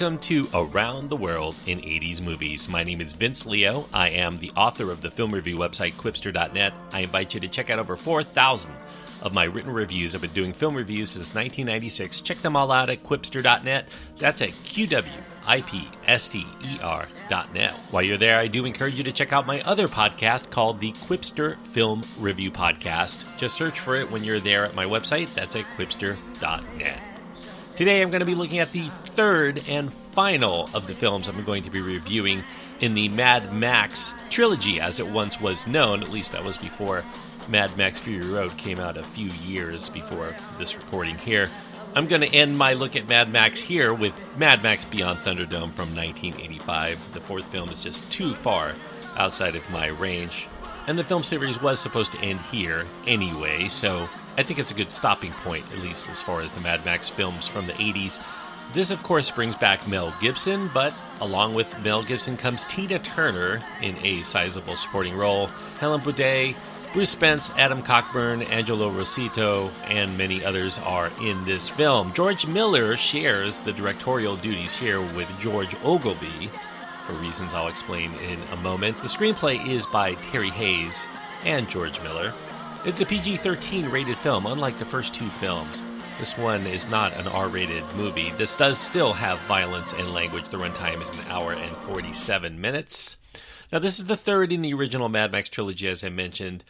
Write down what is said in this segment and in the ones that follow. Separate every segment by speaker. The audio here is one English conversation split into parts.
Speaker 1: welcome to Around the World in 80s Movies. My name is Vince Leo. I am the author of the film review website Qwipster.net. I invite you to check out over 4,000 of my written reviews. I've been doing film reviews since 1996. Check them all out at Qwipster.net. That's at Q-W-I-P-S-T-E-R.net. While you're there, I do encourage you to check out my other podcast called the Qwipster Film Review Podcast. Just search for it when you're there at my website. That's at Qwipster.net. Today I'm going to be looking at the third and final of the films I'm going to be reviewing in the Mad Max trilogy, as it once was known. At least that was before Mad Max Fury Road came out a few years before this recording here. I'm going to end my look at Mad Max here with Mad Max Beyond Thunderdome from 1985. The fourth film is just too far outside of my range. And the film series was supposed to end here anyway, so I think it's a good stopping point, at least as far as the Mad Max films from the 80s. This, of course, brings back Mel Gibson, but along with Mel Gibson comes Tina Turner in a sizable supporting role, Helen Buday, Bruce Spence, Adam Cockburn, Angelo Rossito, and many others are in this film. George Miller shares the directorial duties here with George Ogilvie for reasons I'll explain in a moment. The screenplay is by Terry Hayes and George Miller. It's a PG 13 rated film, unlike the first two films. This one is not an R rated movie. This does still have violence and language. The runtime is an hour and 47 minutes. Now, this is the third in the original Mad Max trilogy, as I mentioned.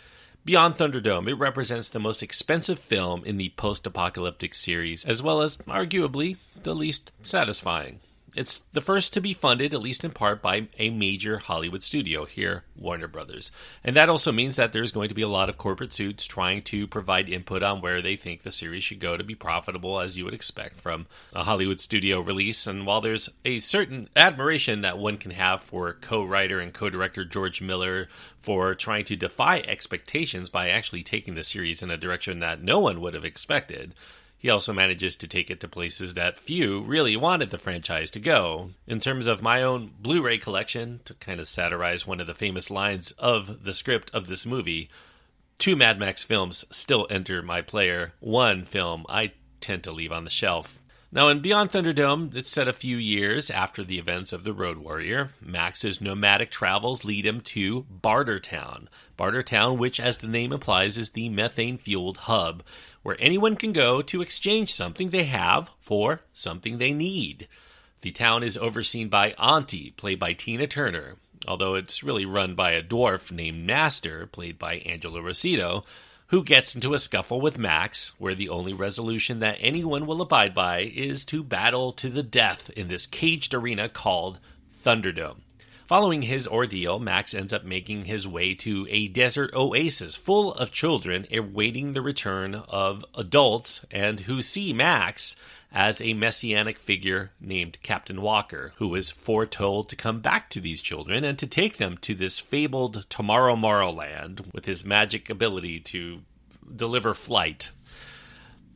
Speaker 1: Beyond Thunderdome, it represents the most expensive film in the post apocalyptic series, as well as, arguably, the least satisfying. It's the first to be funded, at least in part, by a major Hollywood studio here, Warner Brothers. And that also means that there's going to be a lot of corporate suits trying to provide input on where they think the series should go to be profitable, as you would expect from a Hollywood studio release. And while there's a certain admiration that one can have for co writer and co director George Miller for trying to defy expectations by actually taking the series in a direction that no one would have expected he also manages to take it to places that few really wanted the franchise to go. In terms of my own Blu ray collection, to kind of satirize one of the famous lines of the script of this movie, two Mad Max films still enter my player. One film I tend to leave on the shelf. Now, in Beyond Thunderdome, it's set a few years after the events of The Road Warrior. Max's nomadic travels lead him to Bartertown. Bartertown, which, as the name implies, is the methane fueled hub where anyone can go to exchange something they have for something they need. The town is overseen by Aunty, played by Tina Turner, although it's really run by a dwarf named Master, played by Angelo Rossito, who gets into a scuffle with Max, where the only resolution that anyone will abide by is to battle to the death in this caged arena called Thunderdome. Following his ordeal, Max ends up making his way to a desert oasis full of children awaiting the return of adults and who see Max as a messianic figure named Captain Walker, who is foretold to come back to these children and to take them to this fabled Tomorrow Morrowland with his magic ability to deliver flight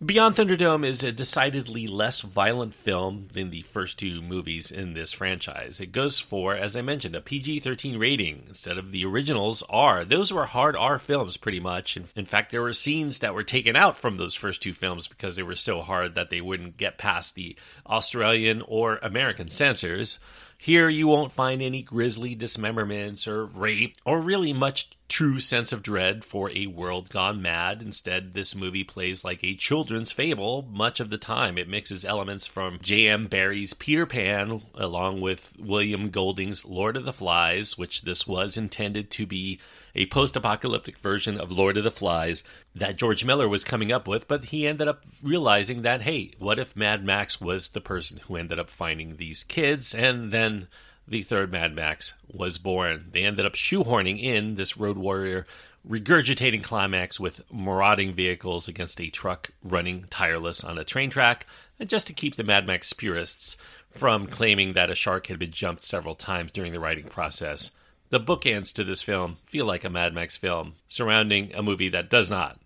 Speaker 1: Beyond Thunderdome is a decidedly less violent film than the first two movies in this franchise. It goes for, as I mentioned, a PG 13 rating instead of the originals R. Those were hard R films, pretty much. In fact, there were scenes that were taken out from those first two films because they were so hard that they wouldn't get past the Australian or American censors. Here, you won't find any grisly dismemberments or rape, or really much true sense of dread for a world gone mad. Instead, this movie plays like a children's fable much of the time. It mixes elements from J.M. Barrie's Peter Pan along with William Golding's Lord of the Flies, which this was intended to be a post apocalyptic version of Lord of the Flies that George Miller was coming up with, but he ended up realizing that, hey, what if Mad Max was the person who ended up finding these kids? And then the third Mad Max was born. They ended up shoehorning in this Road Warrior regurgitating climax with marauding vehicles against a truck running tireless on a train track, and just to keep the Mad Max purists from claiming that a shark had been jumped several times during the writing process. The bookends to this film feel like a Mad Max film surrounding a movie that does not.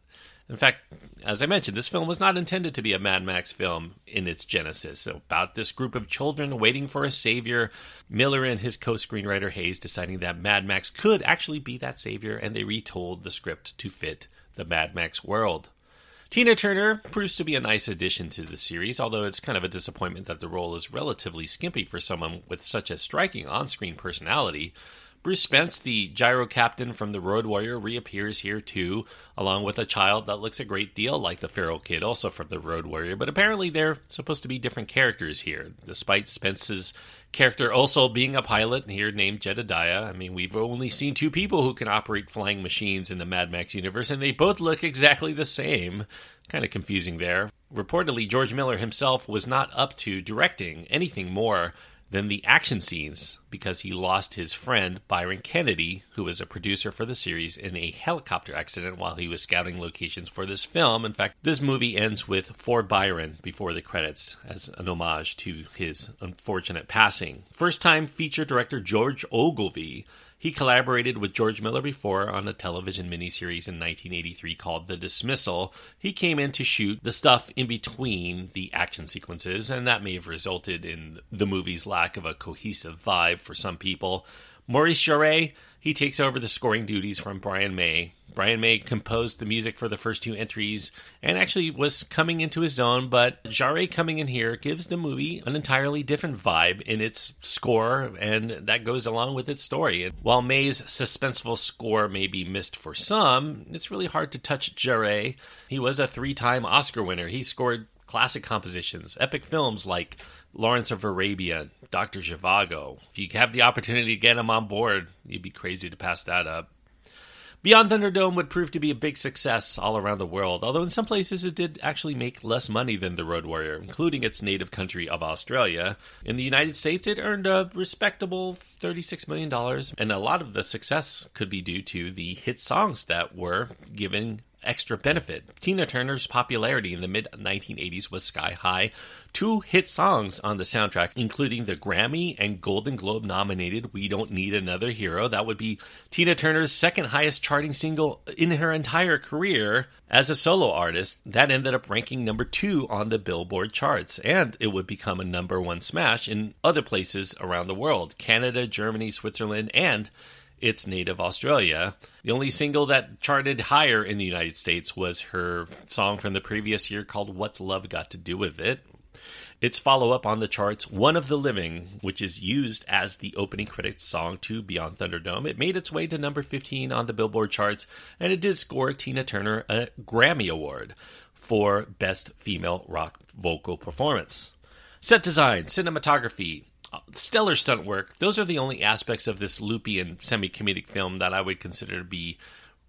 Speaker 1: In fact, as I mentioned, this film was not intended to be a Mad Max film in its genesis. So about this group of children waiting for a savior, Miller and his co screenwriter Hayes deciding that Mad Max could actually be that savior, and they retold the script to fit the Mad Max world. Tina Turner proves to be a nice addition to the series, although it's kind of a disappointment that the role is relatively skimpy for someone with such a striking on screen personality. Bruce Spence, the gyro captain from The Road Warrior, reappears here too, along with a child that looks a great deal like the feral kid, also from The Road Warrior. But apparently, they're supposed to be different characters here, despite Spence's character also being a pilot here named Jedediah. I mean, we've only seen two people who can operate flying machines in the Mad Max universe, and they both look exactly the same. Kind of confusing there. Reportedly, George Miller himself was not up to directing anything more than the action scenes because he lost his friend Byron Kennedy, who was a producer for the series, in a helicopter accident while he was scouting locations for this film. In fact, this movie ends with For Byron before the credits as an homage to his unfortunate passing. First time feature director George Ogilvie he collaborated with George Miller before on a television miniseries in 1983 called The Dismissal. He came in to shoot the stuff in between the action sequences, and that may have resulted in the movie's lack of a cohesive vibe for some people. Maurice Jarre, he takes over the scoring duties from Brian May. Brian May composed the music for the first two entries and actually was coming into his own, but Jarre coming in here gives the movie an entirely different vibe in its score, and that goes along with its story. While May's suspenseful score may be missed for some, it's really hard to touch Jarre. He was a three time Oscar winner. He scored classic compositions, epic films like Lawrence of Arabia, Dr. Zhivago. If you have the opportunity to get him on board, you'd be crazy to pass that up. Beyond Thunderdome would prove to be a big success all around the world, although in some places it did actually make less money than The Road Warrior, including its native country of Australia. In the United States, it earned a respectable $36 million, and a lot of the success could be due to the hit songs that were given extra benefit. Tina Turner's popularity in the mid 1980s was sky high. Two hit songs on the soundtrack, including the Grammy and Golden Globe nominated We Don't Need Another Hero. That would be Tina Turner's second highest charting single in her entire career as a solo artist. That ended up ranking number two on the Billboard charts, and it would become a number one smash in other places around the world Canada, Germany, Switzerland, and its native Australia. The only single that charted higher in the United States was her song from the previous year called What's Love Got to Do with It? Its follow up on the charts, One of the Living, which is used as the opening credits song to Beyond Thunderdome, it made its way to number 15 on the Billboard charts, and it did score Tina Turner a Grammy Award for Best Female Rock Vocal Performance. Set design, cinematography, stellar stunt work. Those are the only aspects of this loopy and semi comedic film that I would consider to be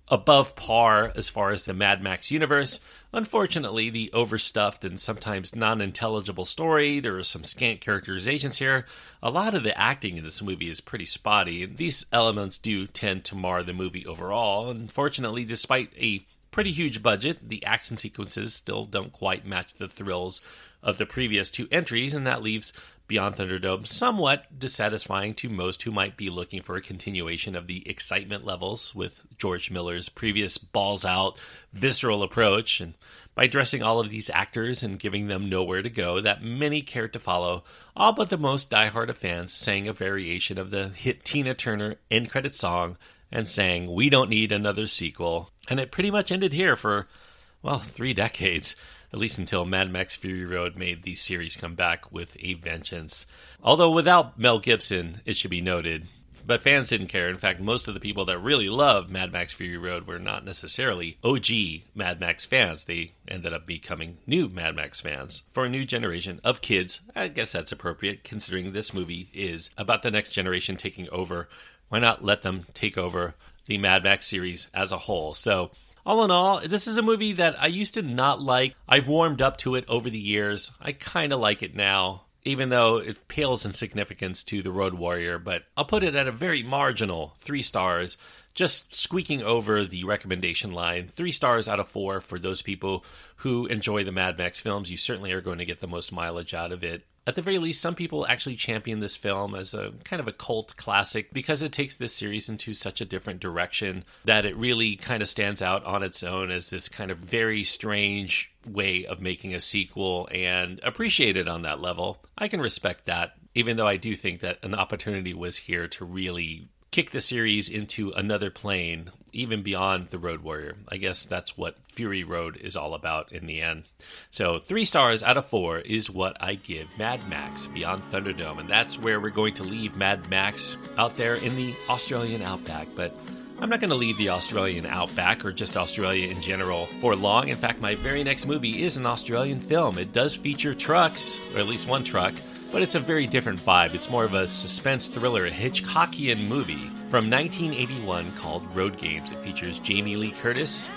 Speaker 1: above par as far as the Mad Max universe. Unfortunately, the overstuffed and sometimes non intelligible story, there are some scant characterizations here. A lot of the acting in this movie is pretty spotty, and these elements do tend to mar the movie overall. Unfortunately, despite a pretty huge budget, the action sequences still don't quite match the thrills of the previous two entries, and that leaves Beyond Thunderdome somewhat dissatisfying to most who might be looking for a continuation of the excitement levels with George Miller's previous balls out, visceral approach. And by dressing all of these actors and giving them nowhere to go that many cared to follow, all but the most diehard of fans sang a variation of the hit Tina Turner end credit song and sang, We Don't Need Another Sequel. And it pretty much ended here for, well, three decades at least until Mad Max Fury Road made the series come back with a vengeance. Although without Mel Gibson, it should be noted. But fans didn't care. In fact, most of the people that really loved Mad Max Fury Road were not necessarily OG Mad Max fans. They ended up becoming new Mad Max fans for a new generation of kids. I guess that's appropriate considering this movie is about the next generation taking over. Why not let them take over the Mad Max series as a whole? So, all in all, this is a movie that I used to not like. I've warmed up to it over the years. I kind of like it now, even though it pales in significance to The Road Warrior, but I'll put it at a very marginal three stars, just squeaking over the recommendation line. Three stars out of four for those people who enjoy the Mad Max films. You certainly are going to get the most mileage out of it at the very least, some people actually champion this film as a kind of a cult classic because it takes this series into such a different direction that it really kind of stands out on its own as this kind of very strange way of making a sequel and appreciate it on that level. I can respect that, even though I do think that an opportunity was here to really kick the series into another plane, even beyond the Road Warrior. I guess that's what Fury Road is all about in the end. So, three stars out of four is what I give Mad Max Beyond Thunderdome, and that's where we're going to leave Mad Max out there in the Australian outback. But I'm not going to leave the Australian outback or just Australia in general for long. In fact, my very next movie is an Australian film. It does feature trucks, or at least one truck, but it's a very different vibe. It's more of a suspense thriller, a Hitchcockian movie from 1981 called Road Games. It features Jamie Lee Curtis,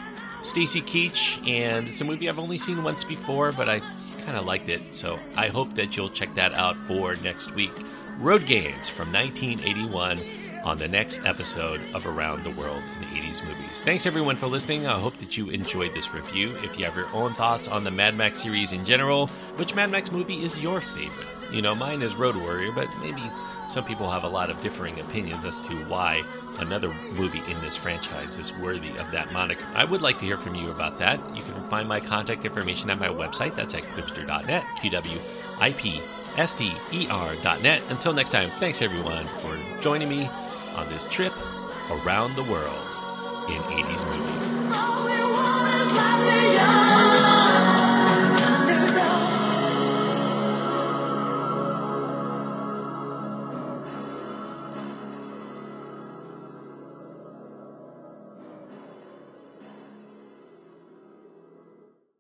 Speaker 1: Stacy Keach, and it's a movie I've only seen once before, but I kind of liked it, so I hope that you'll check that out for next week. Road Games from 1981 on the next episode of Around the World in 80s Movies. Thanks everyone for listening. I hope that you enjoyed this review. If you have your own thoughts on the Mad Max series in general, which Mad Max movie is your favorite? You know, mine is Road Warrior, but maybe some people have a lot of differing opinions as to why another movie in this franchise is worthy of that moniker. I would like to hear from you about that. You can find my contact information at my website. That's at qwipster.net, Q-W-I-P-S-T-E-R.net. Until next time, thanks everyone for joining me on this trip around the world in 80s movies.